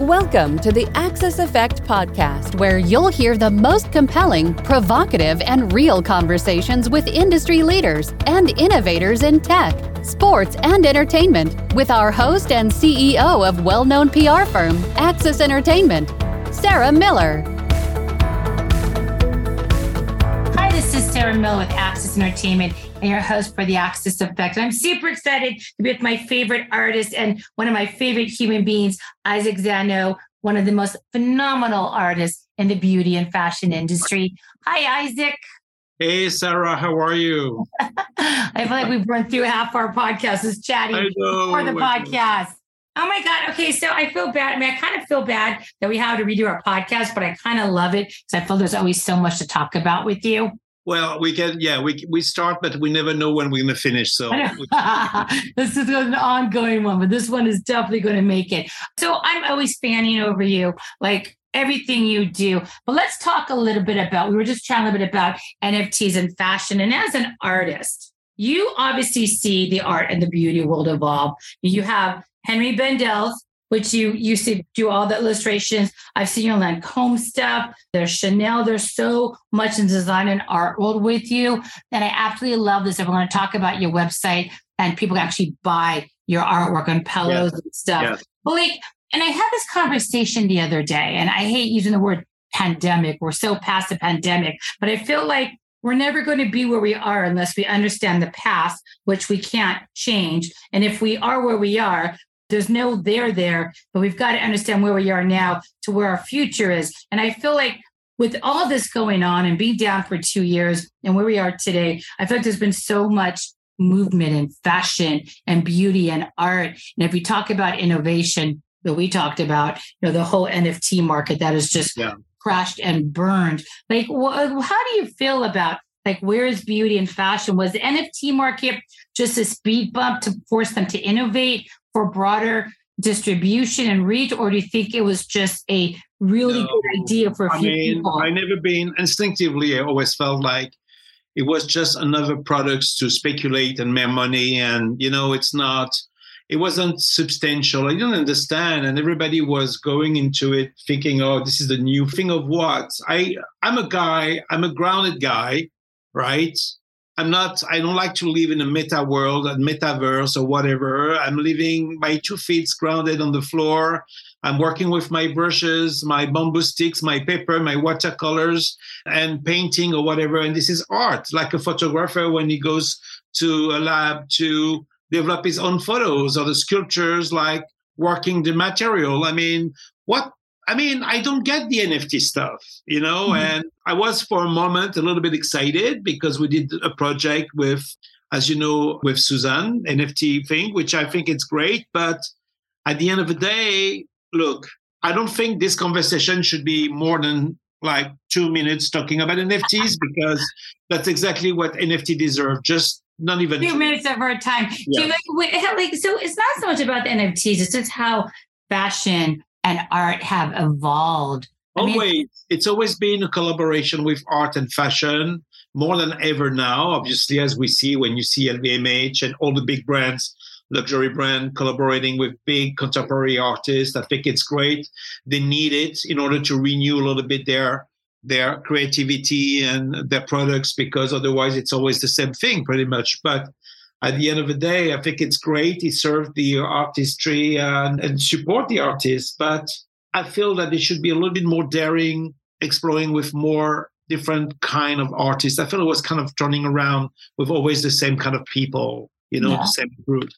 Welcome to the Axis Effect podcast, where you'll hear the most compelling, provocative, and real conversations with industry leaders and innovators in tech, sports, and entertainment with our host and CEO of well known PR firm, Axis Entertainment, Sarah Miller. Hi, this is Sarah Miller with Axis Entertainment and your host for the Axis Effect. I'm super excited to be with my favorite artist and one of my favorite human beings, Izak Zenou, one of the most phenomenal artists in the beauty and fashion industry. Hi, Isaac. Hey, Sarah, how are you? I feel like we've run through half our podcast is chatting for the podcast. Oh my God. Okay. So I feel bad. I mean, I kind of feel bad that we have to redo our podcast, but I kind of love it because I feel there's always so much to talk about with you. Well, we can, yeah, we we start, but we never know when we're going to finish. So this is an ongoing one, but this one is definitely going to make it. So I'm always fanning over you, like everything you do. But let's talk a little bit about. We were just chatting a little bit about NFTs and fashion, and as an artist, you obviously see the art and the beauty world evolve. You have Henri Bendel's which you used to do all the illustrations. I've seen your Lancome stuff. There's Chanel. There's so much in design and art world with you. And I absolutely love this. If we're going to talk about your website and people can actually buy your artwork on pillows and stuff. But like, and I had this conversation the other day, and I hate using the word pandemic. We're so past the pandemic, but I feel like we're never going to be where we are unless we understand the past, which we can't change. And if we are where we are, there's no there there, but we've got to understand where we are now to where our future is. And I feel like with all this going on and being down for two years and where we are today, I feel like there's been so much movement in fashion and beauty and art. And if we talk about innovation that we talked about, you know, the whole NFT market that is just yeah. crashed and burned. Like, wh- how do you feel about like where is beauty and fashion? Was the NFT market just a speed bump to force them to innovate? For broader distribution and reach, or do you think it was just a really no, good idea for a I few mean, people? I never been instinctively. I always felt like it was just another product to speculate and make money, and you know, it's not. It wasn't substantial. I didn't understand, and everybody was going into it thinking, "Oh, this is the new thing of what?" I I'm a guy. I'm a grounded guy, right? I'm not, I don't like to live in a meta world, a metaverse or whatever. I'm living my two feet grounded on the floor. I'm working with my brushes, my bamboo sticks, my paper, my watercolors, and painting or whatever. And this is art, like a photographer when he goes to a lab to develop his own photos or the sculptures, like working the material. I mean, what I mean, I don't get the NFT stuff, you know, mm-hmm. and I was for a moment a little bit excited because we did a project with, as you know, with Suzanne, NFT thing, which I think it's great. But at the end of the day, look, I don't think this conversation should be more than like two minutes talking about NFTs because that's exactly what NFT deserve. Just not even two minutes of our time. Yeah. So, like, like, so it's not so much about the NFTs; it's just how fashion and art have evolved. Always. I mean, it's always been a collaboration with art and fashion more than ever now. Obviously, as we see when you see LVMH and all the big brands, luxury brand collaborating with big contemporary artists, I think it's great. They need it in order to renew a little bit their their creativity and their products because otherwise it's always the same thing pretty much. But at the end of the day, I think it's great. It served the artistry and, and support the artists, but I feel that it should be a little bit more daring, exploring with more different kind of artists. I feel it was kind of turning around with always the same kind of people, you know, yeah. the same group.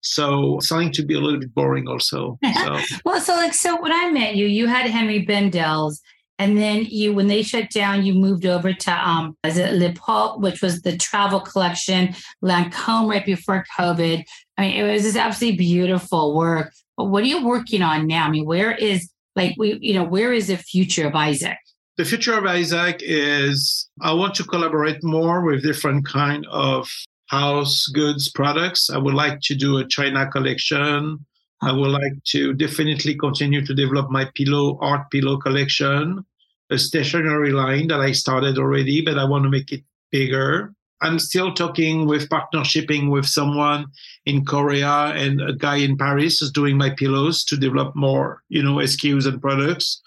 So starting to be a little bit boring also. So. well, so like so when I met you, you had Henri Bendel's and then you, when they shut down, you moved over to um, is it Le Pulp, which was the travel collection, Lancome right before COVID. I mean, it was just absolutely beautiful work. But what are you working on now? I mean, where is like we, you know, where is the future of Izak? The future of Izak is I want to collaborate more with different kind of house goods products. I would like to do a China collection. I would like to definitely continue to develop my pillow art pillow collection a stationary line that I started already, but I want to make it bigger. I'm still talking with partnershiping with someone in Korea and a guy in Paris is doing my pillows to develop more, you know, SKUs and products.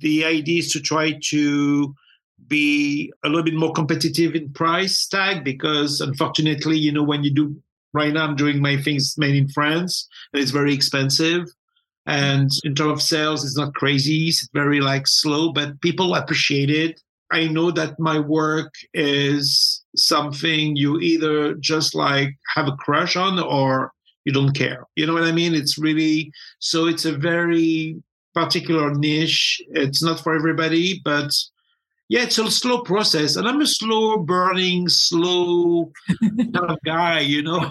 The idea is to try to be a little bit more competitive in price tag because unfortunately, you know, when you do right now, I'm doing my things made in France and it's very expensive. And in terms of sales, it's not crazy. It's very like slow, but people appreciate it. I know that my work is something you either just like have a crush on or you don't care. You know what I mean? It's really so it's a very particular niche. It's not for everybody, but yeah, it's a slow process. And I'm a slow burning, slow kind of guy, you know.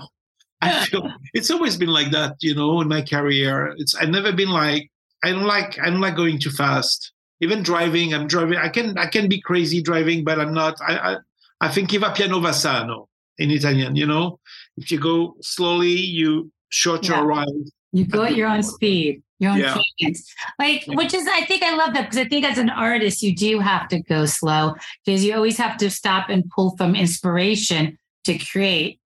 I feel it's always been like that, you know, in my career. It's I've never been like I don't like I don't like going too fast. Even driving, I'm driving. I can I can be crazy driving, but I'm not. I I, I think va piano va sano in Italian. You know, if you go slowly, you short yeah. your ride. You go at your own speed, your own yeah. cadence. Like, which is, I think I love that because I think as an artist, you do have to go slow because you always have to stop and pull from inspiration to create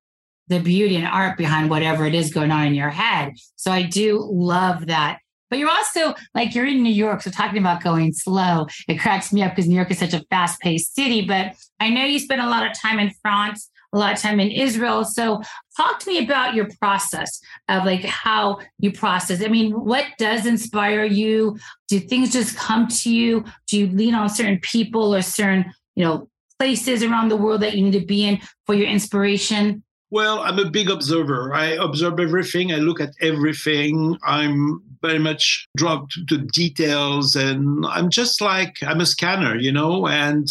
the beauty and art behind whatever it is going on in your head. So I do love that but you're also like you're in New York, so talking about going slow, it cracks me up because New York is such a fast-paced city. But I know you spent a lot of time in France, a lot of time in Israel. So talk to me about your process of like how you process. I mean, what does inspire you? Do things just come to you? Do you lean on certain people or certain, you know, places around the world that you need to be in for your inspiration? Well, I'm a big observer. I observe everything. I look at everything. I'm very much dropped to details and I'm just like I'm a scanner, you know, and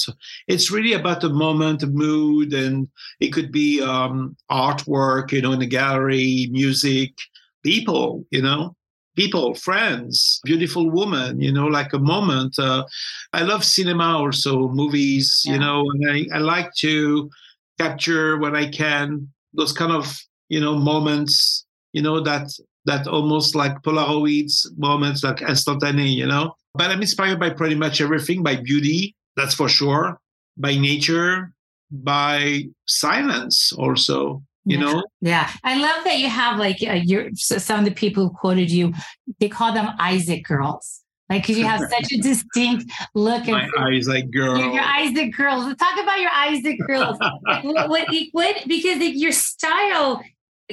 it's really about the moment, the mood, and it could be um, artwork, you know, in a gallery, music, people, you know, people, friends, beautiful woman, you know, like a moment. Uh, I love cinema also, movies, yeah. you know, and I, I like to capture when I can those kind of you know moments you know that that almost like polaroids moments like instantaneous you know? But i'm inspired by pretty much everything by beauty that's for sure by nature by silence also you yeah. know? Yeah. I love that you have like uh, your some of the people who quoted you they call them izak girls like, because you have such a distinct look. My eyes like girl. Your, your Izak girls. Talk about your Izak girls. what, what, what, because your style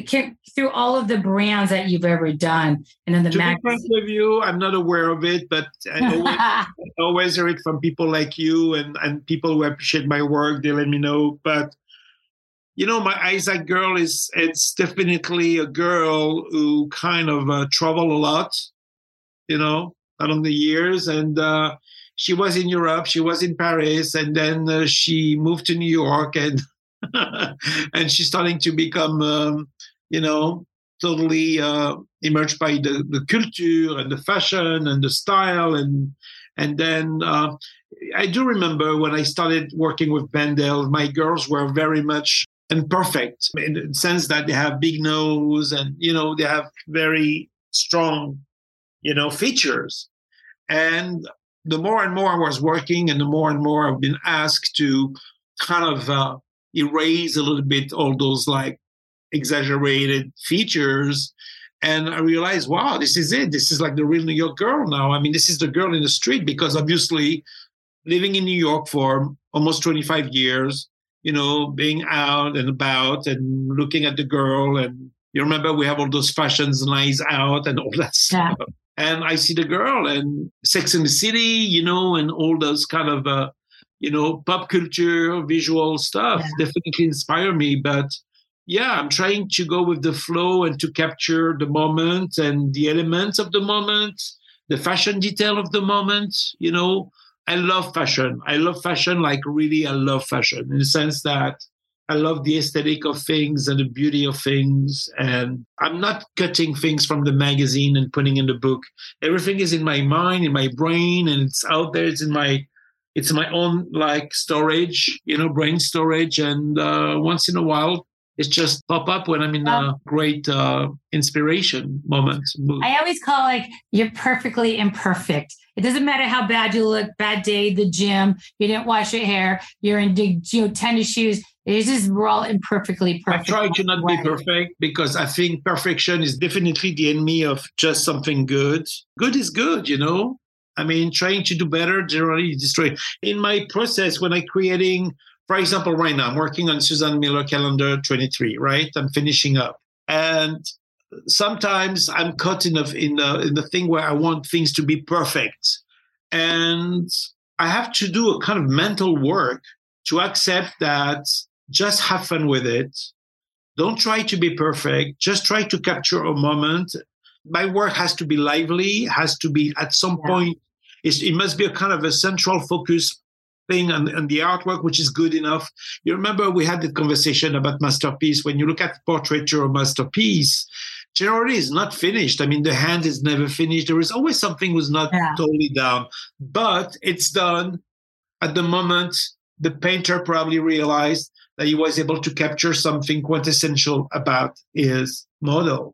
can, through all of the brands that you've ever done, and then the to magazine. be with you, I'm not aware of it, but I always, I always hear it from people like you and and people who appreciate my work. They let me know, but you know, my Izak girl is it's definitely a girl who kind of uh, travel a lot. You know, along the years. And uh, she was in Europe, she was in Paris, and then uh, she moved to New York, and and she's starting to become, um, you know, totally uh, emerged by the, the culture and the fashion and the style and and then uh, I do remember when I started working with Bendel, my girls were very much imperfect in the sense that they have big nose and you know they have very strong you know, features. And the more and more I was working, and the more and more I've been asked to kind of uh, erase a little bit all those like exaggerated features. And I realized, wow, this is it. This is like the real New York girl now. I mean, this is the girl in the street because obviously living in New York for almost 25 years, you know, being out and about and looking at the girl. And you remember we have all those fashions nights out and all that stuff. And I see the girl and Sex in the City, you know, and all those kind of, uh, you know, pop culture, visual stuff yeah. definitely inspire me. But yeah, I'm trying to go with the flow and to capture the moment and the elements of the moment, the fashion detail of the moment. You know, I love fashion. I love fashion, like really, I love fashion in the sense that I love the aesthetic of things and the beauty of things. And I'm not cutting things from the magazine and putting in the book. Everything is in my mind, in my brain, and it's out there. It's in my it's my own like storage, you know, brain storage. And uh, once in a while, it's just pop up when I'm in a great uh, inspiration moment. I always call like you're perfectly imperfect. It doesn't matter how bad you look, bad day, the gym, you didn't wash your hair, you're in you know tennis shoes It's just we're all imperfectly perfect. I try to not way. be perfect because I think perfection is definitely the enemy of just something good. Good is good, you know. I mean, trying to do better generally destroy. In my process, when I'm creating, for example, right now I'm working on Suzanne Miller Calendar 23, right? I'm finishing up, and sometimes I'm caught in the in the in the thing where I want things to be perfect, and I have to do a kind of mental work to accept that. Just have fun with it. Don't try to be perfect. Just try to capture a moment. My work has to be lively. Has to be at some Yeah. point. It must be a kind of a central focus thing on, on the artwork, which is good enough. You remember we had the conversation about masterpiece. When you look at portraiture or masterpiece, generally is not finished. I mean, the hand is never finished. There is always something was not Yeah. totally done but it's done at the moment. The painter probably realized that he was able to capture something quintessential about his model.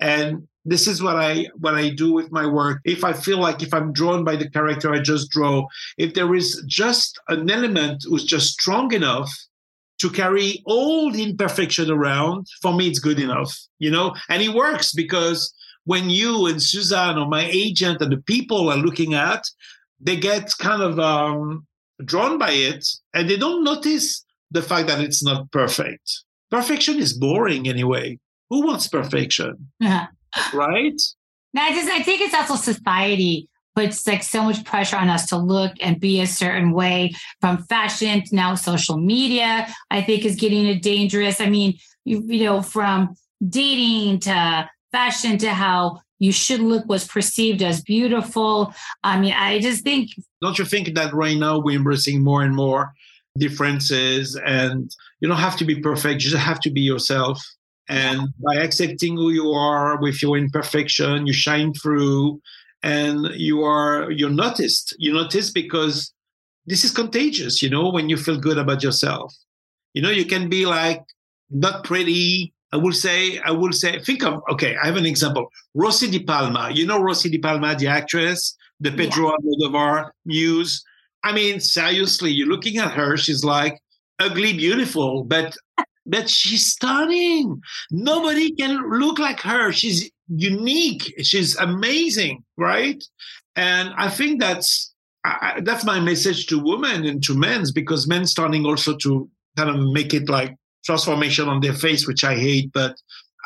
And this is what I what I do with my work. If I feel like if I'm drawn by the character I just draw, if there is just an element who's just strong enough to carry all the imperfection around, for me it's good enough, you know? And it works because when you and Suzanne or my agent and the people are looking at, they get kind of um, drawn by it and they don't notice the fact that it's not perfect. Perfection is boring anyway. Who wants perfection, Yeah. right? Now, I just I think it's also society puts like so much pressure on us to look and be a certain way from fashion to now social media. I think is getting it dangerous. I mean, you, you know, from dating to fashion to how you should look was perceived as beautiful. I mean, I just think Don't you think that right now we're embracing more and more differences and you don't have to be perfect, you just have to be yourself. And by accepting who you are with your imperfection, you shine through and you are you're noticed. You notice because this is contagious, you know, when you feel good about yourself. You know, you can be like not pretty. I will say, I will say, think of okay, I have an example. Rossy de Palma. You know Rossy de Palma, the actress, the Pedro Almodovar muse. I mean, seriously, you're looking at her, she's like ugly, beautiful, but but she's stunning. Nobody can look like her. She's unique. She's amazing, right? And I think that's I, that's my message to women and to men, because men starting also to kind of make it like transformation on their face, which I hate. But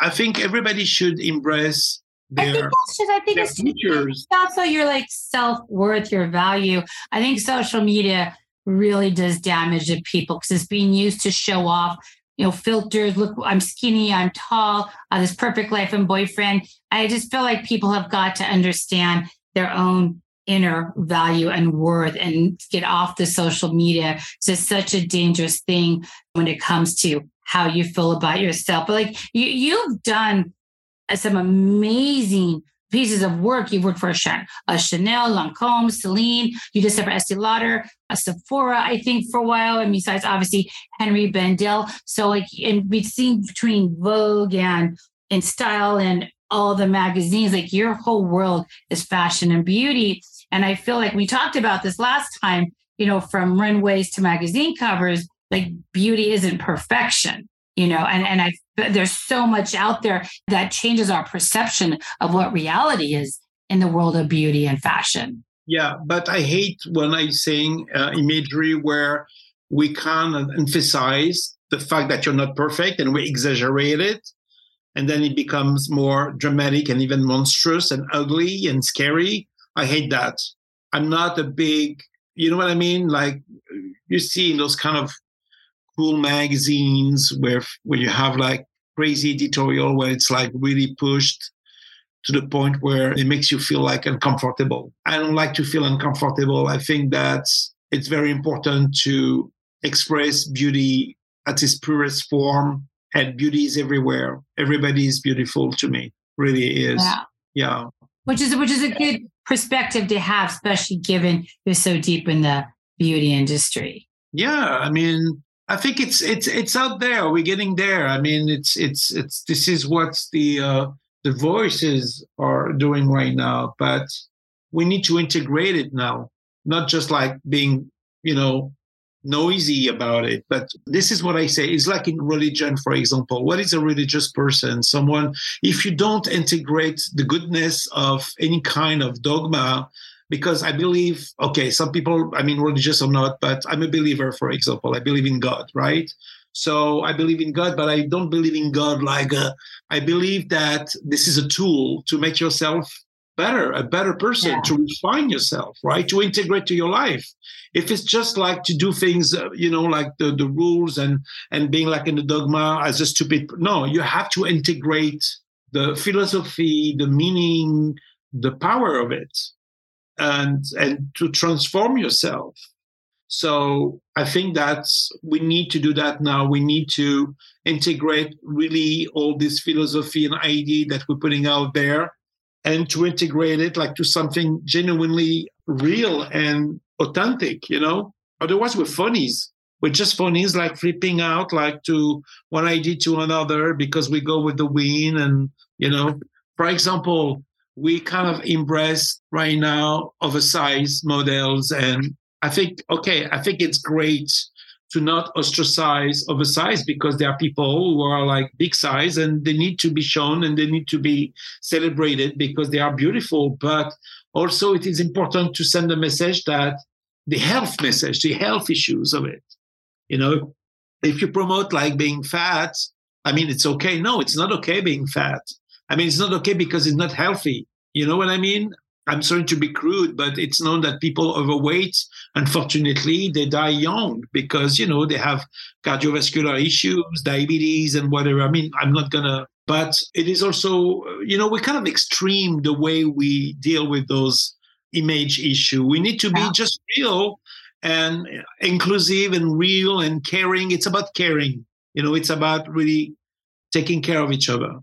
I think everybody should embrace their, I think that's just I think it's features. also your like self worth, your value. I think social media really does damage to people because it's being used to show off, you know, filters. Look, I'm skinny, I'm tall, I have this perfect life and boyfriend. I just feel like people have got to understand their own inner value and worth and get off the social media. It's just such a dangerous thing when it comes to how you feel about yourself. But like you, you've done uh, some amazing pieces of work. You've worked for Chanel, Lancome, Celine. You did stuff for Estee Lauder, a Sephora, I think, for a while. And besides, obviously, Henri Bendel. So, like, and we've seen between Vogue and in Style and all the magazines, like your whole world is fashion and beauty. And I feel like we talked about this last time. You know, from runways to magazine covers, like beauty isn't perfection. You know, and and I there's so much out there that changes our perception of what reality is in the world of beauty and fashion. Yeah, but I hate when I saying uh, imagery where we of emphasize the fact that you're not perfect and we exaggerate it. And then it becomes more dramatic and even monstrous and ugly and scary. I hate that. I'm not a big, you know what I mean? Like you see in those kind of cool magazines where where you have like crazy editorial where it's like really pushed to the point where it makes you feel like uncomfortable. I don't like to feel uncomfortable. I think that it's very important to express beauty at its purest form, and beauty is everywhere. Everybody is beautiful to me, really is. Yeah. Yeah. Which is which is a good perspective to have, especially given you're so deep in the beauty industry. Yeah. I mean, I think it's it's it's out there. We're getting there. I mean, it's it's it's this is what the uh, the voices are doing right now, but we need to integrate it now, not just like being you know noisy about it. But this is what I say. It's like in religion, for example. What is a religious person? Someone, if you don't integrate the goodness of any kind of dogma, because I believe, okay, some people, I mean, religious or not, but I'm a believer, for example. I believe in God, right? So I believe in God, but I don't believe in God like a, I believe that this is a tool to make yourself better, a better person, yeah. to refine yourself, right? To integrate to your life. If it's just like to do things, uh, you know, like the, the rules and and being like in the dogma as a stupid, no, you have to integrate the philosophy, the meaning, the power of it, and and to transform yourself. So I think that we need to do that now. We need to integrate really all this philosophy and idea that we're putting out there and to integrate it like to something genuinely real and authentic, you know? Otherwise, we're funnies. We're just funnies, like flipping out, like to one idea to another because we go with the wind. And, you know, for example, we kind of embrace right now oversized models. And I think, okay, I think it's great to not ostracize oversized because there are people who are like big size and they need to be shown and they need to be celebrated because they are beautiful. But also, it is important to send a message that the health message, the health issues of it. You know, if you promote like being fat, I mean, it's okay. No, it's not okay being fat. I mean, it's not okay because it's not healthy. You know what I mean? I'm sorry to be crude, but it's known that people overweight, unfortunately, they die young because, you know, they have cardiovascular issues, diabetes, and whatever. I mean, I'm not going to, but it is also, you know, we're kind of extreme the way we deal with those image issue. We need to be yeah. just real and inclusive and real and caring. It's about caring. You know, it's about really taking care of each other.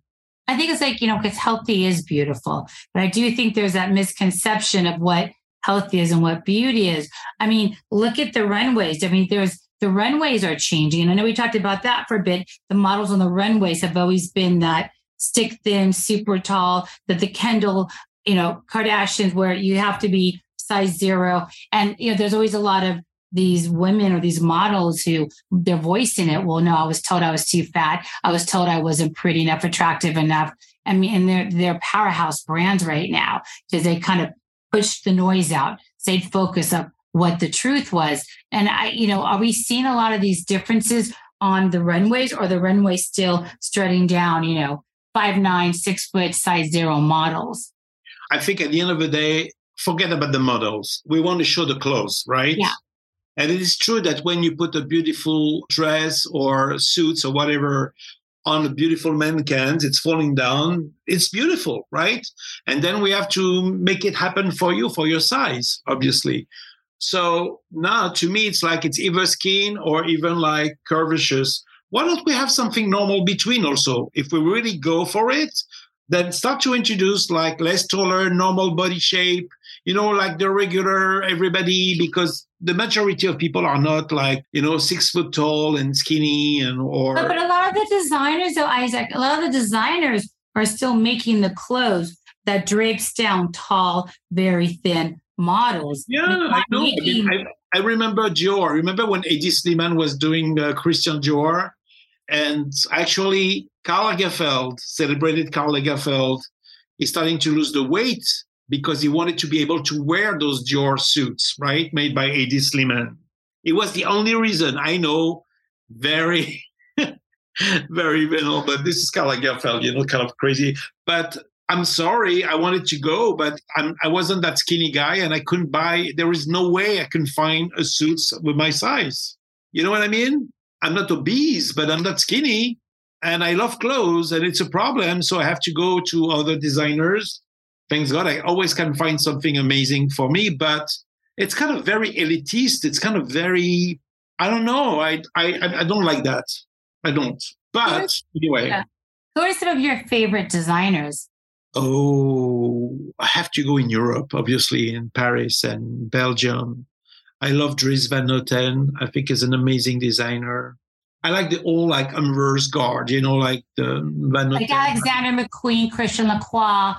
I think it's like, you know, because healthy is beautiful. But I do think there's that misconception of what healthy is and what beauty is. I mean, look at the runways. I mean, there's the runways are changing. And I know we talked about that for a bit. The models on the runways have always been that stick thin, super tall, that the Kendall, you know, Kardashians, where you have to be size zero. And, you know, there's always a lot of these women or these models who they're voicing it. Well, no, I was told I was too fat. I was told I wasn't pretty enough, attractive enough. I mean, and they're they're powerhouse brands right now because they kind of pushed the noise out, stayed focus on what the truth was. And I, you know, are we seeing a lot of these differences on the runways or the runway still strutting down, you know, five nine, six foot, size zero models? I think at the end of the day, forget about the models. We want to show the clothes, right? Yeah. And it is true that when you put a beautiful dress or suits or whatever on a beautiful mannequins, it's falling down. It's beautiful, right? And then we have to make it happen for you, for your size, obviously. So now to me, it's like it's either skin or even like curvaceous. Why don't we have something normal between also? If we really go for it, then start to introduce like less taller, normal body shape, you know, like the regular everybody, because the majority of people are not like, you know, six foot tall and skinny and or. But, but a lot of the designers, though, Izak, a lot of the designers are still making the clothes that drapes down tall, very thin models. Yeah, I know. Making... I, I, remember Dior. Remember when Hedi Slimane was doing uh, Christian Dior? And actually, Karl Lagerfeld, celebrated Karl Lagerfeld, is starting to lose the weight because he wanted to be able to wear those Dior suits, right, made by Hedi Slimane. It was the only reason I know. Very, very, you know, but this is Karl Lagerfeld, you know, kind of crazy. But I'm sorry, I wanted to go, but I'm, I wasn't that skinny guy, and I couldn't buy. There is no way I can find a suit with my size. You know what I mean? I'm not obese, but I'm not skinny, and I love clothes, and it's a problem. So I have to go to other designers thanks God, I always can find something amazing for me. But it's kind of very elitist. It's kind of very, I don't know. I I I don't like that. I don't. But anyway. Yeah. Who are some of your favorite designers? Oh, I have to go in Europe, obviously, in Paris and Belgium. I love Dries Van Noten. I think is an amazing designer. I like the old like inverse guard, you know, like the Van Noten. Like Alexander McQueen, Christian Lacroix,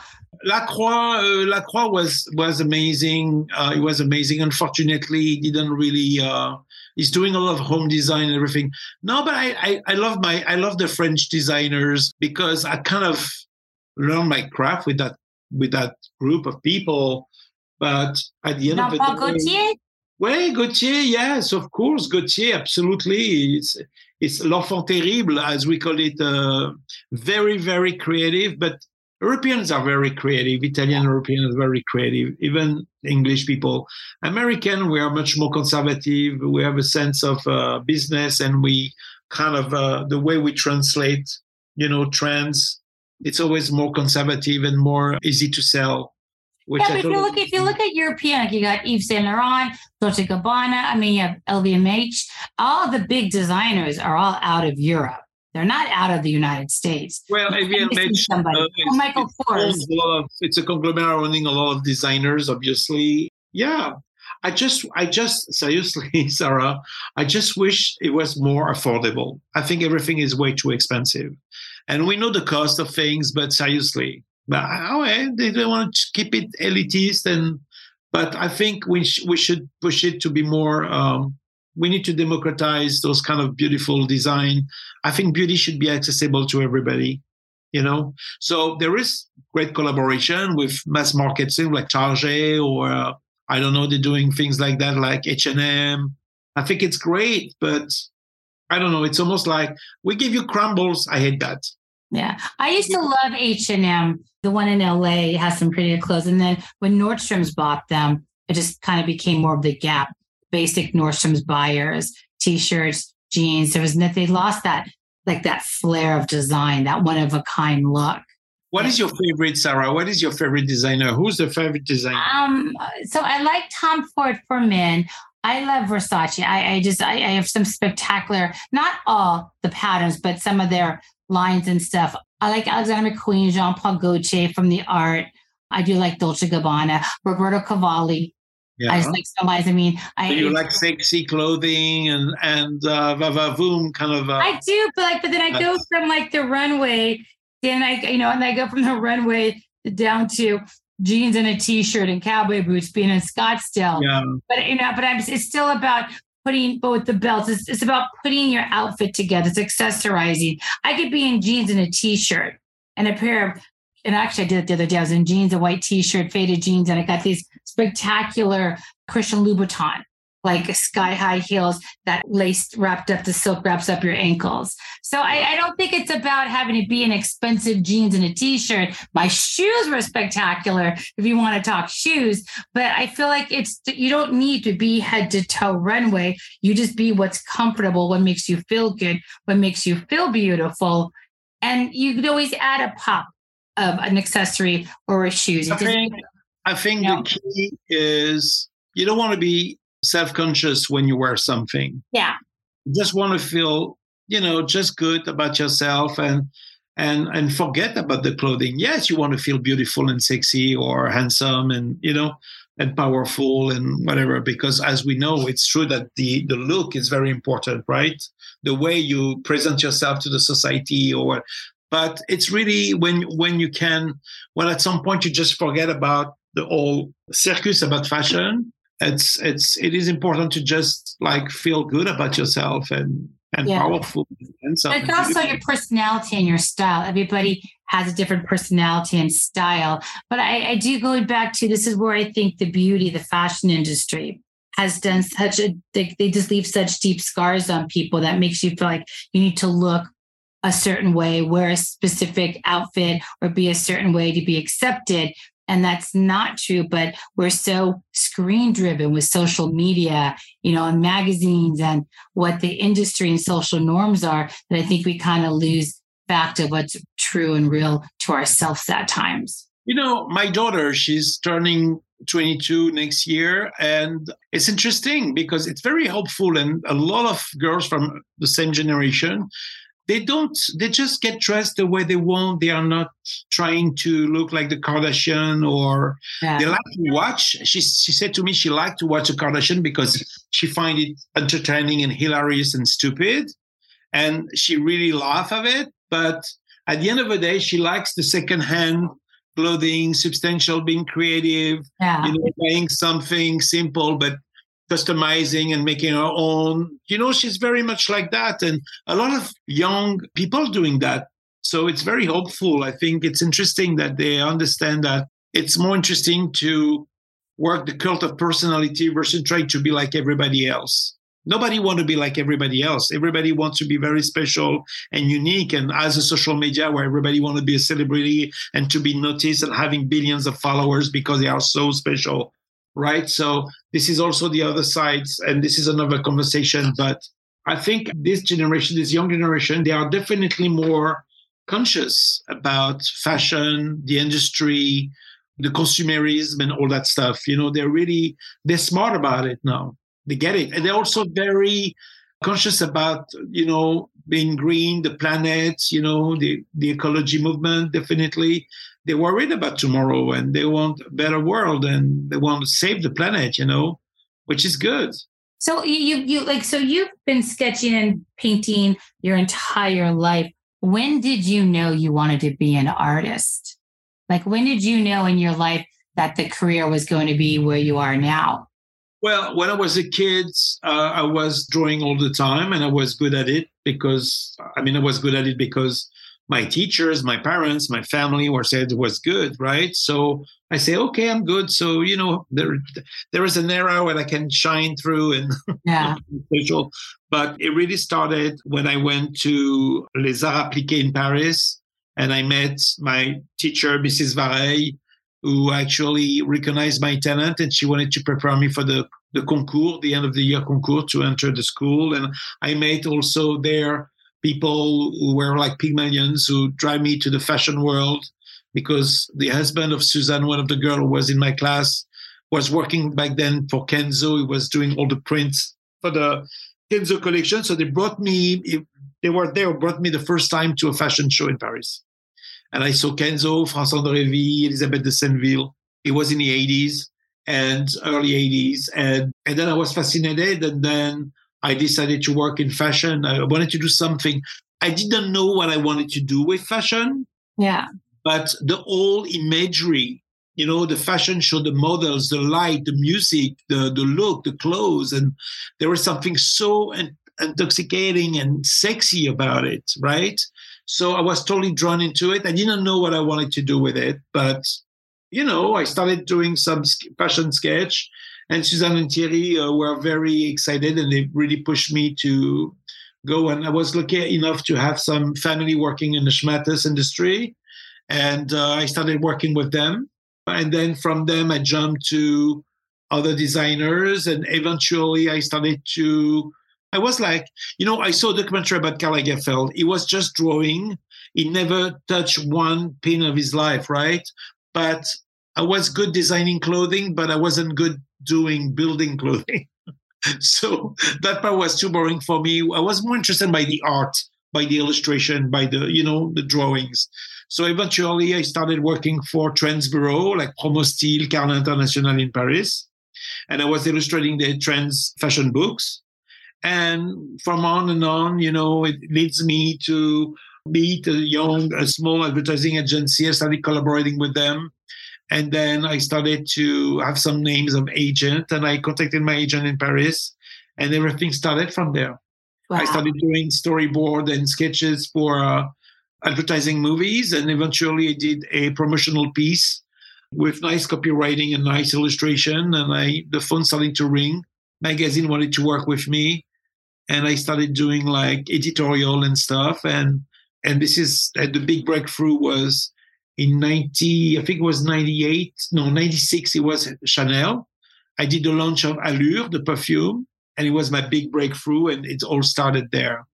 Lacroix, uh, Lacroix was was amazing. Uh, it was amazing. Unfortunately, he didn't really uh, he's doing a lot of home design and everything. No, but I, I, I love my I love the French designers because I kind of learned my craft with that with that group of people. But at the end of the day, Gaultier? Well, Gaultier, yes, of course, Gaultier, absolutely. It's it's l'enfant terrible, as we call it, uh, very, very creative. But Europeans are very creative. Italian Europeans are very creative. Even English people. American, we are much more conservative. We have a sense of uh, business, and we kind of uh, the way we translate, you know, trends. It's always more conservative and more easy to sell. Which yeah, but if you look if you look at European, like you got Yves Saint Laurent, Dolce Gabbana. I mean, you have LVMH. All the big designers are all out of Europe. They're not out of the United States. Well, LVMH, somebody. Uh, oh, Michael Kors. It's a conglomerate owning a lot of designers, obviously. Yeah, I just, I just, seriously, Sarah, I just wish it was more affordable. I think everything is way too expensive. And we know the cost of things, but seriously, but oh, they don't want to keep it elitist and but I think we sh- we should push it to be more. Um, we need to democratize those kind of beautiful design. I think beauty should be accessible to everybody. You know, so there is great collaboration with mass marketing like Target or uh, I don't know, they're doing things like that, like H and M. I think it's great, but I don't know. It's almost like we give you crumbles. I hate that. Yeah, I used to love H and M. The one in LA has some pretty clothes, and then when Nordstrom's bought them, it just kind of became more of the Gap basic Nordstrom's buyers, t-shirts, jeans. There was they lost that like that flair of design, that one of a kind look. What is your favorite, Sarah? What is your favorite designer? Who's the favorite designer? Um, so I like Tom Ford for men. I love Versace. I, I just I, I, have some spectacular, not all the patterns, but some of their lines and stuff. I like Alexander McQueen, Jean Paul Gaultier from the art. I do like Dolce Gabbana, Roberto Cavalli. Yeah. I just like stylize. I mean, I so you like sexy clothing and and uh, vavavoom kind of. Uh, I do, but like, but then I go from like the runway, then I you know, and I go from the runway down to jeans and a t-shirt and cowboy boots being in Scottsdale. Yeah. But you know, but I'm it's still about putting both the belts. It's, it's about putting your outfit together. It's accessorizing. I could be in jeans and a t-shirt and a pair of, and actually I did it the other day. I was in jeans, a white t-shirt, faded jeans, and I got these spectacular Christian Louboutin like sky high heels that lace wrapped up the silk wraps up your ankles. So I, I, don't think it's about having to be in expensive jeans and a t-shirt. My shoes were spectacular if you want to talk shoes, but I feel like it's you don't need to be head to toe runway. You just be what's comfortable, what makes you feel good, what makes you feel beautiful. And you could always add a pop of an accessory or a shoes. I think, I think you know, the key is you don't want to be self-conscious when you wear something. Yeah. You just want to feel, you know, just good about yourself and and and forget about the clothing. Yes, you want to feel beautiful and sexy or handsome and you know and powerful and whatever because as we know it's true that the the look is very important right the way you present yourself to the society or but it's really when when you can well at some point you just forget about the whole circus about fashion. It's it's it is important to just like feel good about yourself and and yeah. powerful and so it's also your personality and your style. Everybody has a different personality and style. But I, I do going back to this is where i think the beauty the fashion industry has done such a they, they just leave such deep scars on people that makes you feel like you need to look a certain way wear a specific outfit or be a certain way to be accepted. And that's not true but we're so screen driven with social media you know and magazines and what the industry and social norms are that i think we kind of lose fact of what's true and real to ourselves at times. You know my daughter she's turning 22 next year and it's interesting because it's very helpful and a lot of girls from the same generation they don't they just get dressed the way they want they are not trying to look like the kardashian or yeah. they like to watch she, she said to me she liked to watch the kardashian because she find it entertaining and hilarious and stupid and she really laugh of it but at the end of the day she likes the second hand clothing substantial being creative yeah. you know buying something simple but customizing and making her own. You know, she's very much like that. And a lot of young people doing that. So it's very hopeful. I think it's interesting that they understand that it's more interesting to work the cult of personality versus trying to be like everybody else. Nobody want to be like everybody else. Everybody wants to be very special and unique. And as a social media where everybody want to be a celebrity and to be noticed and having billions of followers because they are so special, right? So this is also the other side, and this is another conversation. But I think this generation, this young generation, they are definitely more conscious about fashion, the industry, the consumerism and all that stuff. You know, they're really they're smart about it now. They get it. And they're also very conscious about, you know, being green, the planet, you know, the, the ecology movement, definitely. They're worried about tomorrow and they want a better world and they want to save the planet, you know, which is good. So you you like so you've been sketching and painting your entire life. When did you know you wanted to be an artist? Like, when did you know in your life that the career was going to be where you are now? Well, when I was a kid, uh, I was drawing all the time and I was good at it because, I mean, I was good at it because my teachers, my parents, my family were said it was good, right? So I say, okay, I'm good. So you know, there there is an era where I can shine through and yeah, special. But it really started when I went to Les Arts Appliqués in Paris, and I met my teacher, Mrs. Vareille, who actually recognized my talent and she wanted to prepare me for the, the concours, the end of the year concours to enter the school. And I met also there people who were like Pygmalions who drive me to the fashion world because the husband of Suzanne, one of the girls who was in my class, was working back then for Kenzo. He was doing all the prints for the Kenzo collection. So they brought me, they were there, brought me the first time to a fashion show in Paris. And I saw Kenzo, François Reville, Elisabeth de Senneville. It was in the 80s and early 80s. And, and then I was fascinated. And then I decided to work in fashion. I wanted to do something. I didn't know what I wanted to do with fashion. Yeah. But the whole imagery, you know, the fashion show, the models, the light, the music, the, the look, the clothes. And there was something so intoxicating and sexy about it, right? So I was totally drawn into it. I didn't know what I wanted to do with it, but you know, I started doing some fashion sketch, and Suzanne and Thierry uh, were very excited, and they really pushed me to go. And I was lucky enough to have some family working in the schmattes industry, and uh, I started working with them. And then from them, I jumped to other designers, and eventually, I started to I was like, you know, I saw a documentary about Karl Lagerfeld. He was just drawing. He never touched one pin of his life, right? But I was good designing clothing, but I wasn't good doing building clothing. so that part was too boring for me. I was more interested by the art, by the illustration, by the, you know, the drawings. So eventually I started working for Trends Bureau, like Promo Style, Carlin International in Paris. And I was illustrating the trends fashion books. And from on and on, you know, it leads me to meet a young, a small advertising agency. I started collaborating with them. And then I started to have some names of agent and I contacted my agent in Paris and everything started from there. Wow. I started doing storyboard and sketches for uh, advertising movies and eventually I did a promotional piece with nice copywriting and nice illustration and I the phone started to ring magazine wanted to work with me and i started doing like editorial and stuff and and this is the big breakthrough was in 90 i think it was 98 no 96 it was chanel i did the launch of allure the perfume and it was my big breakthrough and it all started there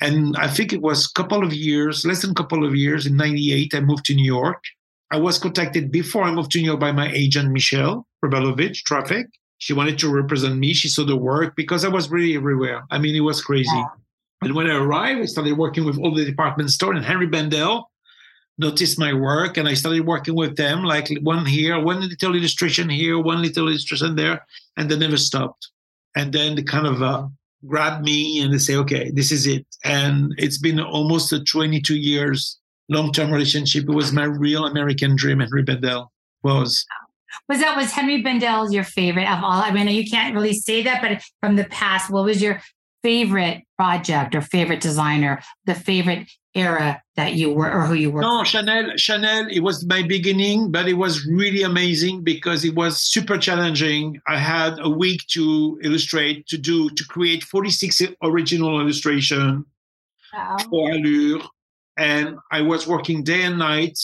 and i think it was a couple of years less than a couple of years in 98 i moved to new york i was contacted before i moved to new york by my agent michelle Rabelovich, traffic she wanted to represent me. She saw the work because I was really everywhere. I mean, it was crazy. Yeah. And when I arrived, I started working with all the department store and Henri Bendel noticed my work and I started working with them, like one here, one little illustration here, one little illustration there, and they never stopped. And then they kind of uh, grab me and they say, okay, this is it. And it's been almost a 22 years long-term relationship. It was my real American dream, Henri Bendel was. Was that was Henri Bendel your favorite of all? I mean, you can't really say that, but from the past, what was your favorite project or favorite designer, the favorite era that you were or who you were? No, Chanel. Chanel. It was my beginning, but it was really amazing because it was super challenging. I had a week to illustrate, to do, to create 46 original illustration wow. for Allure, and I was working day and night.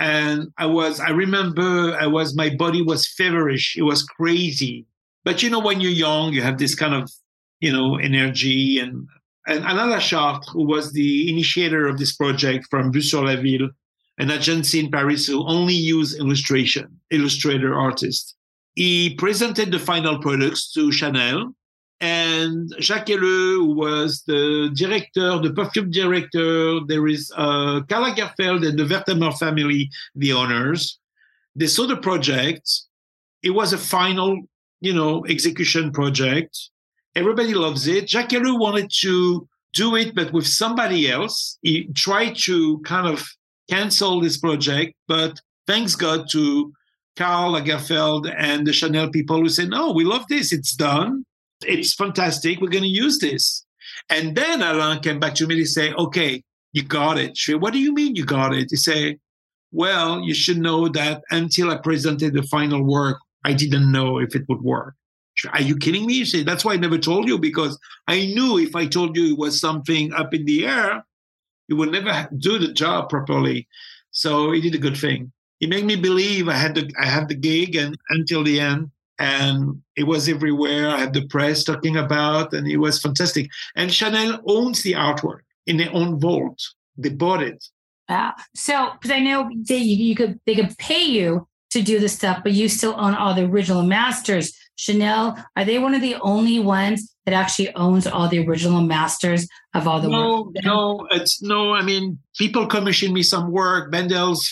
And I was, I remember, I was, my body was feverish. It was crazy. But you know, when you're young, you have this kind of, you know, energy and and Alain Lacharte, who was the initiator of this project from Vue-sur-la-Ville, an agency in Paris who only use illustration, illustrator artists. He presented the final products to Chanel, and Jacques who was the director, the perfume director, there is uh, Karl Lagerfeld and the Wertheimer family, the owners. They saw the project. It was a final, you know, execution project. Everybody loves it. Ellul wanted to do it, but with somebody else. He tried to kind of cancel this project, but thanks God to Karl Lagerfeld and the Chanel people who said, no, we love this. It's done. It's fantastic. We're going to use this. And then Alain came back to me and say, okay, you got it. Said, what do you mean you got it? He said, well, you should know that until I presented the final work, I didn't know if it would work. Are you kidding me? You say, that's why I never told you because I knew if I told you it was something up in the air, you would never do the job properly. So he did a good thing. He made me believe I had the I had the gig and until the end. And it was everywhere. I had the press talking about, and it was fantastic. And Chanel owns the artwork in their own vault. They bought it. Wow. So, because I know they you could they could pay you to do the stuff, but you still own all the original masters. Chanel, are they one of the only ones that actually owns all the original masters of all the no, work? No, it's no. I mean, people commission me some work. Bendel's.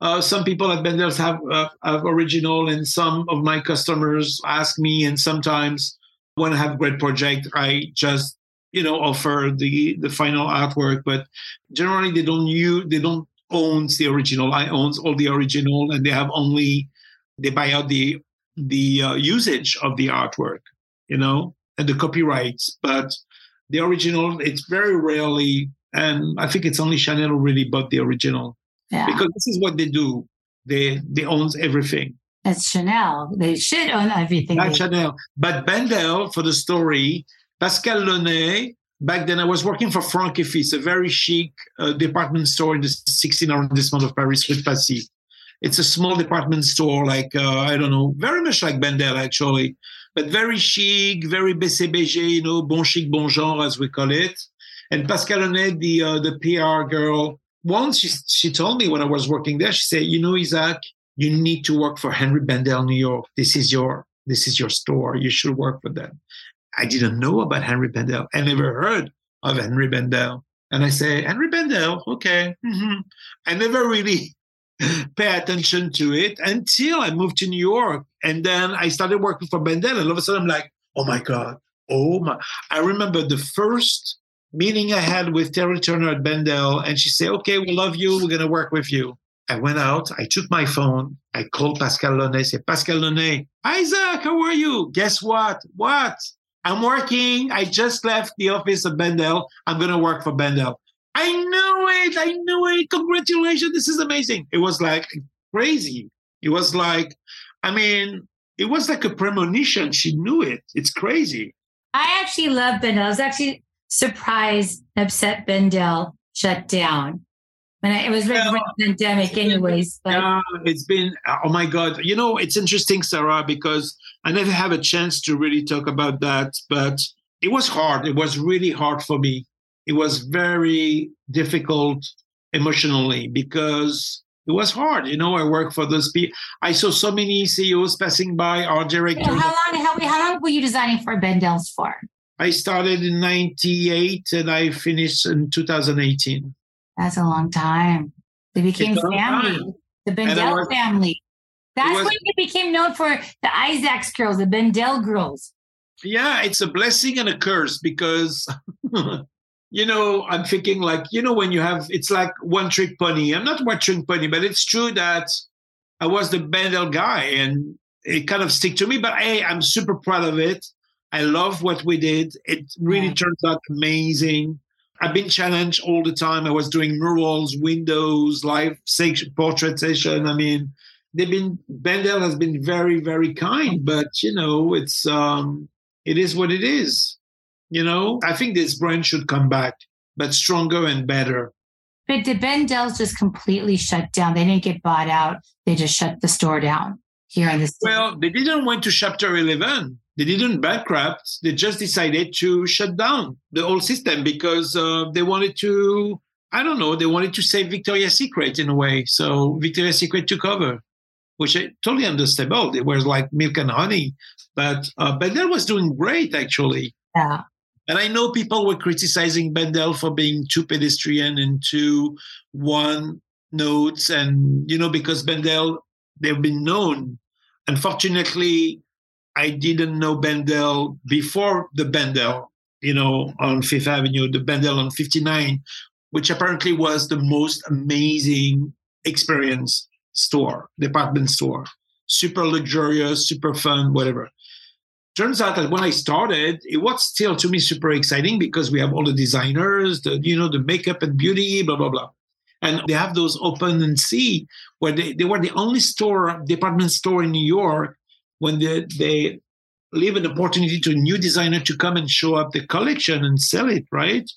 Uh, some people at Bendel's have uh, have original, and some of my customers ask me. And sometimes, when I have a great project, I just you know offer the the final artwork. But generally, they don't use they don't owns the original. I owns all the original, and they have only they buy out the the uh, usage of the artwork, you know, and the copyrights. But the original, it's very rarely, and I think it's only Chanel who really bought the original yeah. because this is what they do. They they owns everything. It's Chanel. They should own everything. Not Chanel, but Bendel for the story. Pascal Launay. Back then, I was working for Franck Fils, a very chic uh, department store in the 16th arrondissement of Paris, with Passy. It's a small department store, like, uh, I don't know, very much like Bendel, actually, but very chic, very BCBG, you know, bon chic, bon genre, as we call it. And Pascal Launay, the, uh, the PR girl, once she, she told me when I was working there, she said, you know, Izak, you need to work for Henri Bendel, New York. This is your, this is your store. You should work for them. I didn't know about Henri Bendel. I never heard of Henri Bendel. And I say, Henri Bendel, okay. Mm-hmm. I never really pay attention to it until I moved to New York. And then I started working for Bendel. And all of a sudden I'm like, oh my God. Oh my. I remember the first meeting I had with Terry Turner at Bendel. And she said, okay, we love you. We're going to work with you. I went out, I took my phone, I called Pascal Launay, said, Pascal Launay, Izak, how are you? Guess what? What? I'm working. I just left the office of Bendel. I'm going to work for Bendel. I knew it. I knew it. Congratulations. This is amazing. It was like crazy. It was like, I mean, it was like a premonition. She knew it. It's crazy. I actually love Bendel. I was actually surprised, upset Bendel shut down. When I, it was right yeah. pandemic, anyways. But. Yeah, it's been, oh my God. You know, it's interesting, Sarah, because I never have a chance to really talk about that, but it was hard. It was really hard for me it was very difficult emotionally because it was hard. You know, I work for those people. I saw so many CEOs passing by, our directors. how long? How, how long were you designing for Bendel's for? I started in '98 and I finished in 2018. That's a long time. They became family. Time. The Bendel was, family. That's was, when you became known for the Izak's girls, the Bendel girls. Yeah, it's a blessing and a curse because you know, I'm thinking like, you know, when you have, it's like one trick pony. I'm not one trick pony, but it's true that I was the Bendel guy, and it kind of stick to me. But hey, I'm super proud of it. I love what we did. It really yeah. turns out amazing. I've been challenged all the time. I was doing murals, windows, live section, portrait session. I mean, they've been Bendel has been very, very kind, but you know, it's um it is what it is. You know, I think this brand should come back, but stronger and better. But did Bendel's just completely shut down? They didn't get bought out. They just shut the store down here in this. Well, they didn't went to Chapter Eleven. They didn't bankrupt. They just decided to shut down the whole system because uh, they wanted to. I don't know. They wanted to save Victoria's Secret in a way. So Victoria's Secret took over, which I totally understandable. It was like milk and honey, but uh, Bendel was doing great actually. Yeah. And I know people were criticizing Bendel for being too pedestrian and too one notes, and you know because Bendel they've been known. Unfortunately, I didn't know Bendel before the Bendel, you know, on Fifth Avenue, the Bendel on 59, which apparently was the most amazing experience store, department store. Super luxurious, super fun, whatever turns out that when I started, it was still to me super exciting because we have all the designers, the you know, the makeup and beauty, blah blah blah. And they have those open and see where they, they were the only store, department store in New York when they, they leave an opportunity to a new designer to come and show up the collection and sell it, right?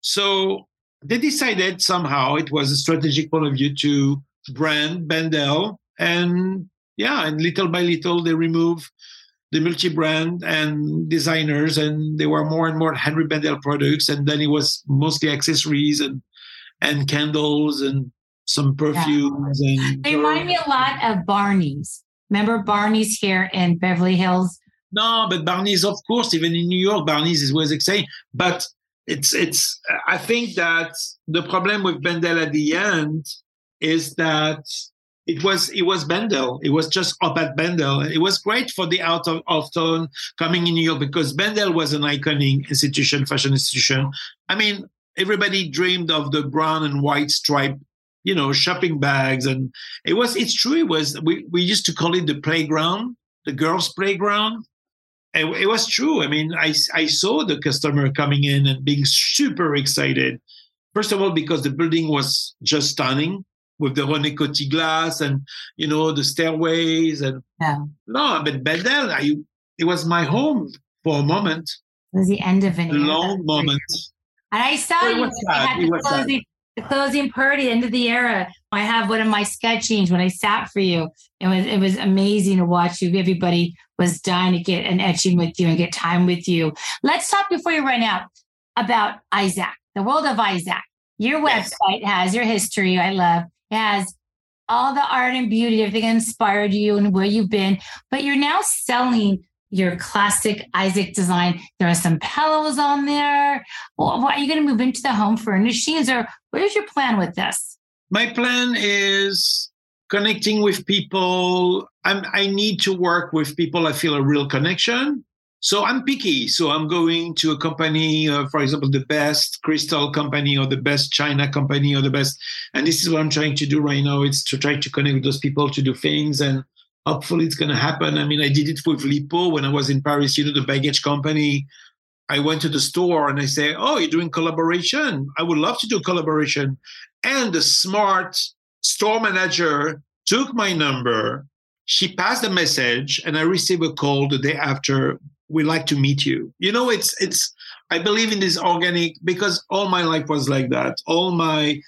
So they decided somehow it was a strategic point of view to brand Bendel. And yeah, and little by little they remove the multi-brand and designers, and there were more and more Henri Bendel products, and then it was mostly accessories and and candles and some perfumes. Yeah. And they remind me a lot of Barney's. Remember Barney's here in Beverly Hills? No, but Barney's, of course, even in New York, Barney's is was exciting. But it's it's. I think that the problem with Bendel at the end is that it was it was Bendel. It was just up at Bendel. It was great for the out of, of town coming in New York because Bendel was an iconic institution, fashion institution. I mean, everybody dreamed of the brown and white stripe, you know, shopping bags, and it was. It's true. It was. We we used to call it the playground, the girls' playground. It, it was true. I mean, I I saw the customer coming in and being super excited. First of all, because the building was just stunning with the René Coty glass and you know the stairways and yeah. no, but Bendel, I, it was my home for a moment. It was the end of an long moment. And I saw you had the closing, the closing party, the end of the era. I have one of my sketchings when I sat for you. It was it was amazing to watch you. Everybody was dying to get an etching with you and get time with you. Let's talk before you run out about Izak, the world of Izak. Your website yes. has your history. I love has all the art and beauty, everything inspired you and where you've been, but you're now selling your classic Izak design. There are some pillows on there. Well, are you going to move into the home furnishings or where's your plan with this? My plan is connecting with people. I'm, I need to work with people I feel a real connection. So I'm picky. So I'm going to a company, uh, for example, the best crystal company or the best China company or the best. And this is what I'm trying to do right now. It's to try to connect with those people to do things. And hopefully it's going to happen. I mean, I did it with Lipault when I was in Paris, you know, the baggage company. I went to the store and I say, Oh, you're doing collaboration. I would love to do collaboration. And the smart store manager took my number. She passed the message and I received a call the day after we like to meet you. You know it's it's i believe in this organic because all my life was like that. All my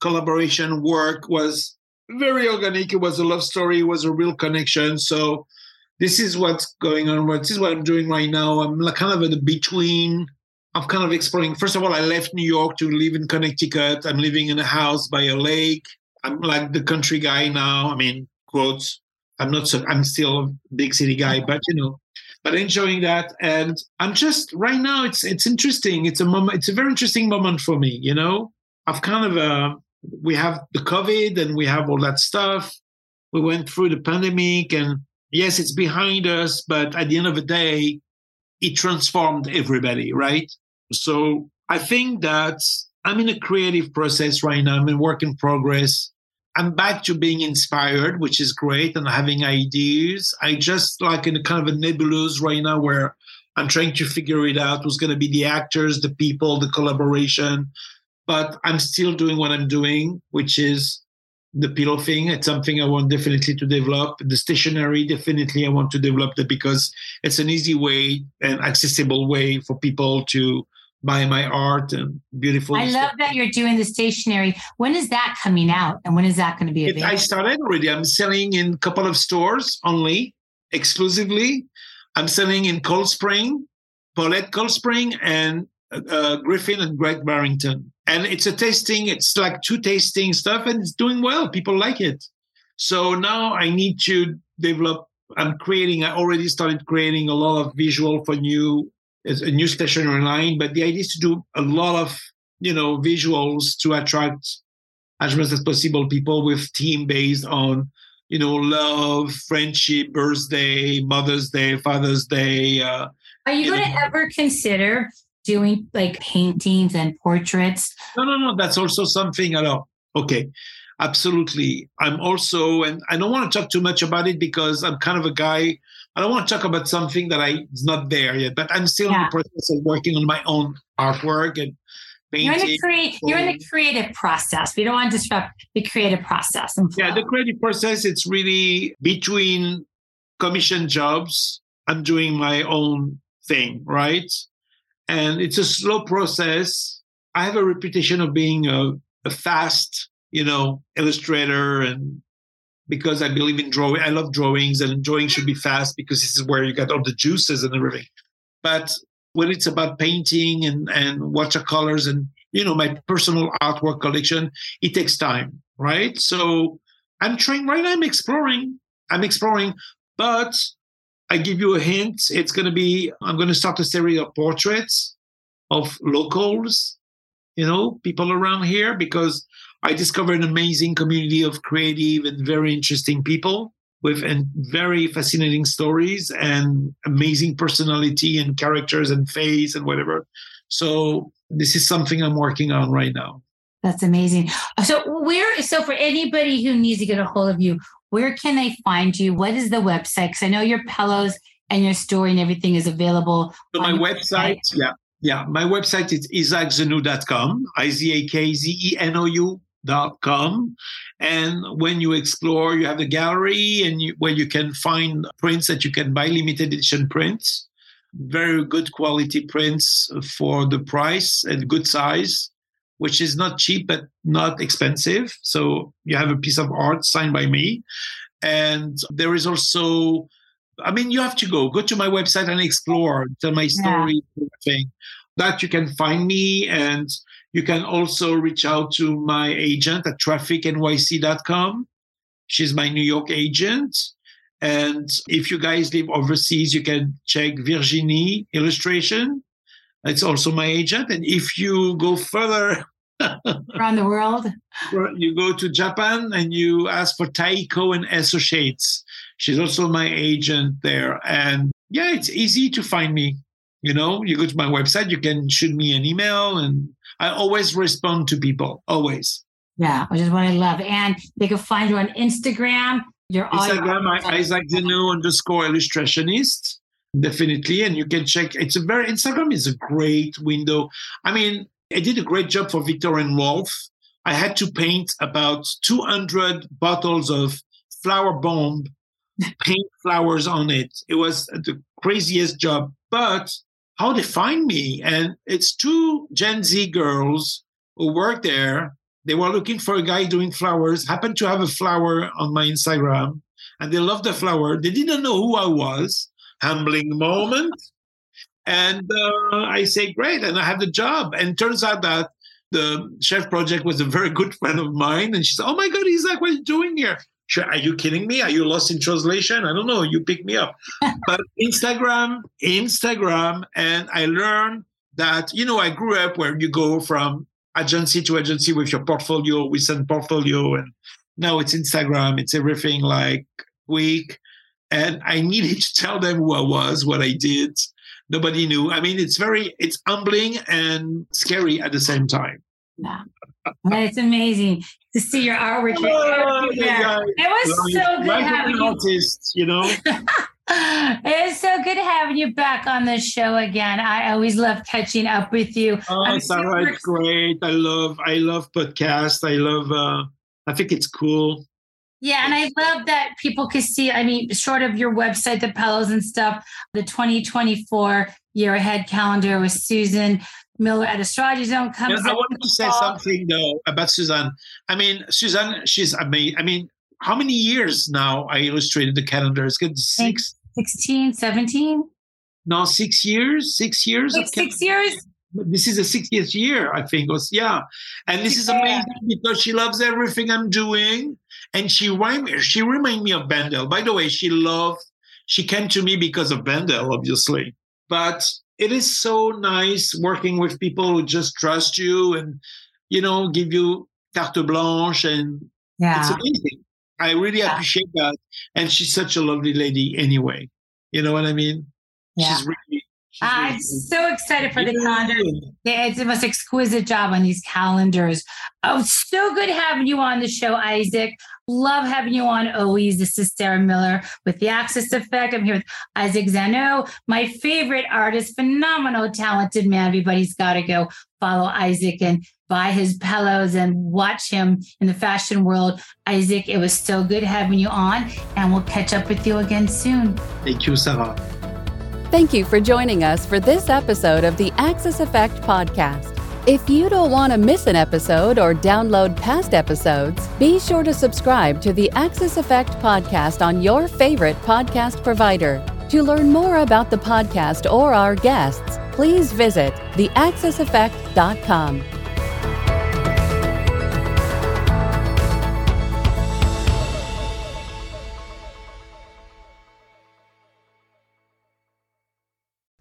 collaboration work was very organic. It was a love story. It was a real connection. So this is what's going on. This is what i'm doing right now. I'm like kind of at the between. I'm kind of exploring. First of all i left new york to live in connecticut. I'm living in a house by a lake. I'm like the country guy now. I mean quotes. I'm not so i'm still a big city guy but you know but enjoying that. And I'm just right now. It's it's interesting. It's a moment. It's a very interesting moment for me. You know, I've kind of uh, we have the COVID and we have all that stuff. We went through the pandemic, and yes, it's behind us. But at the end of the day, it transformed everybody, right? So I think that I'm in a creative process right now. I'm in work in progress. I'm back to being inspired, which is great, and having ideas. I just like in a kind of a nebulous right now where I'm trying to figure it out who's going to be the actors, the people, the collaboration. But I'm still doing what I'm doing, which is the pillow thing. It's something I want definitely to develop. The stationery, definitely, I want to develop that because it's an easy way and accessible way for people to buy my art and beautiful. I love that you're doing the stationery. When is that coming out, and when is that going to be available? I started already. I'm selling in a couple of stores only, exclusively. I'm selling in Cold Spring, Paulette Cold Spring, and uh, Griffin and Great Barrington. And it's a tasting, it's like two tasting stuff, and it's doing well. People like it. So now I need to develop. I'm creating, I already started creating a lot of visual for new, a new station online. but the idea is to do a lot of, you know, visuals to attract as much as possible people with team based on you know, love, friendship, birthday, Mother's Day, Father's Day. Uh, Are you, you going to ever consider doing like paintings and portraits? No, no, no. That's also something. I know. Okay, absolutely. I'm also, and I don't want to talk too much about it because I'm kind of a guy. I don't want to talk about something that I is not there yet, but I'm still yeah. in the process of working on my own artwork and painting. you're in, the crea- you're in the creative process. We don't want to disrupt the creative process. Yeah, the creative process, it's really between commission jobs. I'm doing my own thing, right? And it's a slow process. I have a reputation of being a, a fast, you know, illustrator and because I believe in drawing. I love drawings and drawing should be fast because this is where you get all the juices and everything. But when it's about painting and, and watercolors and you know my personal artwork collection it takes time right so i'm trying right now i'm exploring i'm exploring but i give you a hint it's going to be i'm going to start a series of portraits of locals you know people around here because i discovered an amazing community of creative and very interesting people with and very fascinating stories and amazing personality and characters and face and whatever. So this is something I'm working on right now. That's amazing. So where so for anybody who needs to get a hold of you, where can they find you? What is the website? Because I know your pillows and your story and everything is available. So my website, website, yeah. Yeah, my website is izakzenou.com, I-Z-A-K-Z-E-N-O-U dot com. And when you explore you have the gallery and you, where you can find prints that you can buy limited edition prints. Very good quality prints for the price and good size which is not cheap but not expensive. So you have a piece of art signed by me. And there is also i mean you have to go. Go to my website and explore tell my story yeah. thing that you can find me and you can also reach out to my agent at trafficnyc.com. She's my New York agent. And if you guys live overseas, you can check Virginie Illustration. It's also my agent. And if you go further around the world, you go to Japan and you ask for Taiko and Associates. She's also my agent there. And yeah, it's easy to find me. You know, you go to my website, you can shoot me an email and I always respond to people, always. Yeah, which is what I love. And they can find you on Instagram. Your Instagram, I, Izak Zenou underscore illustrationist. Definitely. And you can check. It's a very, Instagram is a great window. I mean, I did a great job for Viktor and Rolf. I had to paint about 200 bottles of Flowerbomb, paint flowers on it. It was the craziest job. But how they find me. And it's two Gen Z girls who work there. They were looking for a guy doing flowers, happened to have a flower on my Instagram, and they loved the flower. They didn't know who I was. Humbling moment. And uh, I say, great. And I have the job. And turns out that the chef project was a very good friend of mine. And she said, Oh my God, Izak, what are you doing here? Are you kidding me? Are you lost in translation? I don't know. You pick me up. but Instagram, Instagram, and I learned that, you know, I grew up where you go from agency to agency with your portfolio, we send portfolio, and now it's Instagram, it's everything like quick. And I needed to tell them who I was, what I did. Nobody knew. I mean, it's very, it's humbling and scary at the same time. Yeah. It's amazing to see your artwork. Oh, yeah. It was so good having you. Artist, you know. it's so good having you back on the show again. I always love catching up with you. Oh, Sarah, it's great. I love, I love podcast. I love. uh I think it's cool. Yeah, and I love that people can see. I mean, short of your website, the pillows and stuff, the 2024 year ahead calendar with Susan Miller at Astrology Zone comes. Yeah, I wanted to say fall. something though about Suzanne. I mean, Suzanne, she's amazing. I mean, how many years now I illustrated the calendar? It's good. Six, 16, 17? No, six years. Six years. Six, six years. This is the 60th year, I think. Was yeah, and this is amazing because she loves everything I'm doing, and she remind she remind me of Bendel. By the way, she loved. She came to me because of Bendel, obviously, but it is so nice working with people who just trust you and you know give you carte blanche and yeah. it's amazing i really yeah. appreciate that and she's such a lovely lady anyway you know what i mean yeah. she's really I'm so excited for the calendar. Yeah, it's the most exquisite job on these calendars. Oh, so good having you on the show, Izak. Love having you on always. This is Sarah Miller with The Axis Effect. I'm here with Izak Zenou, my favorite artist, phenomenal, talented man. Everybody's got to go follow Izak and buy his pillows and watch him in the fashion world. Izak, it was so good having you on, and we'll catch up with you again soon. Thank you, Sarah. Thank you for joining us for this episode of the Axis Effect podcast. If you don't want to miss an episode or download past episodes, be sure to subscribe to the Axis Effect podcast on your favorite podcast provider. To learn more about the podcast or our guests, please visit theaxiseffect.com.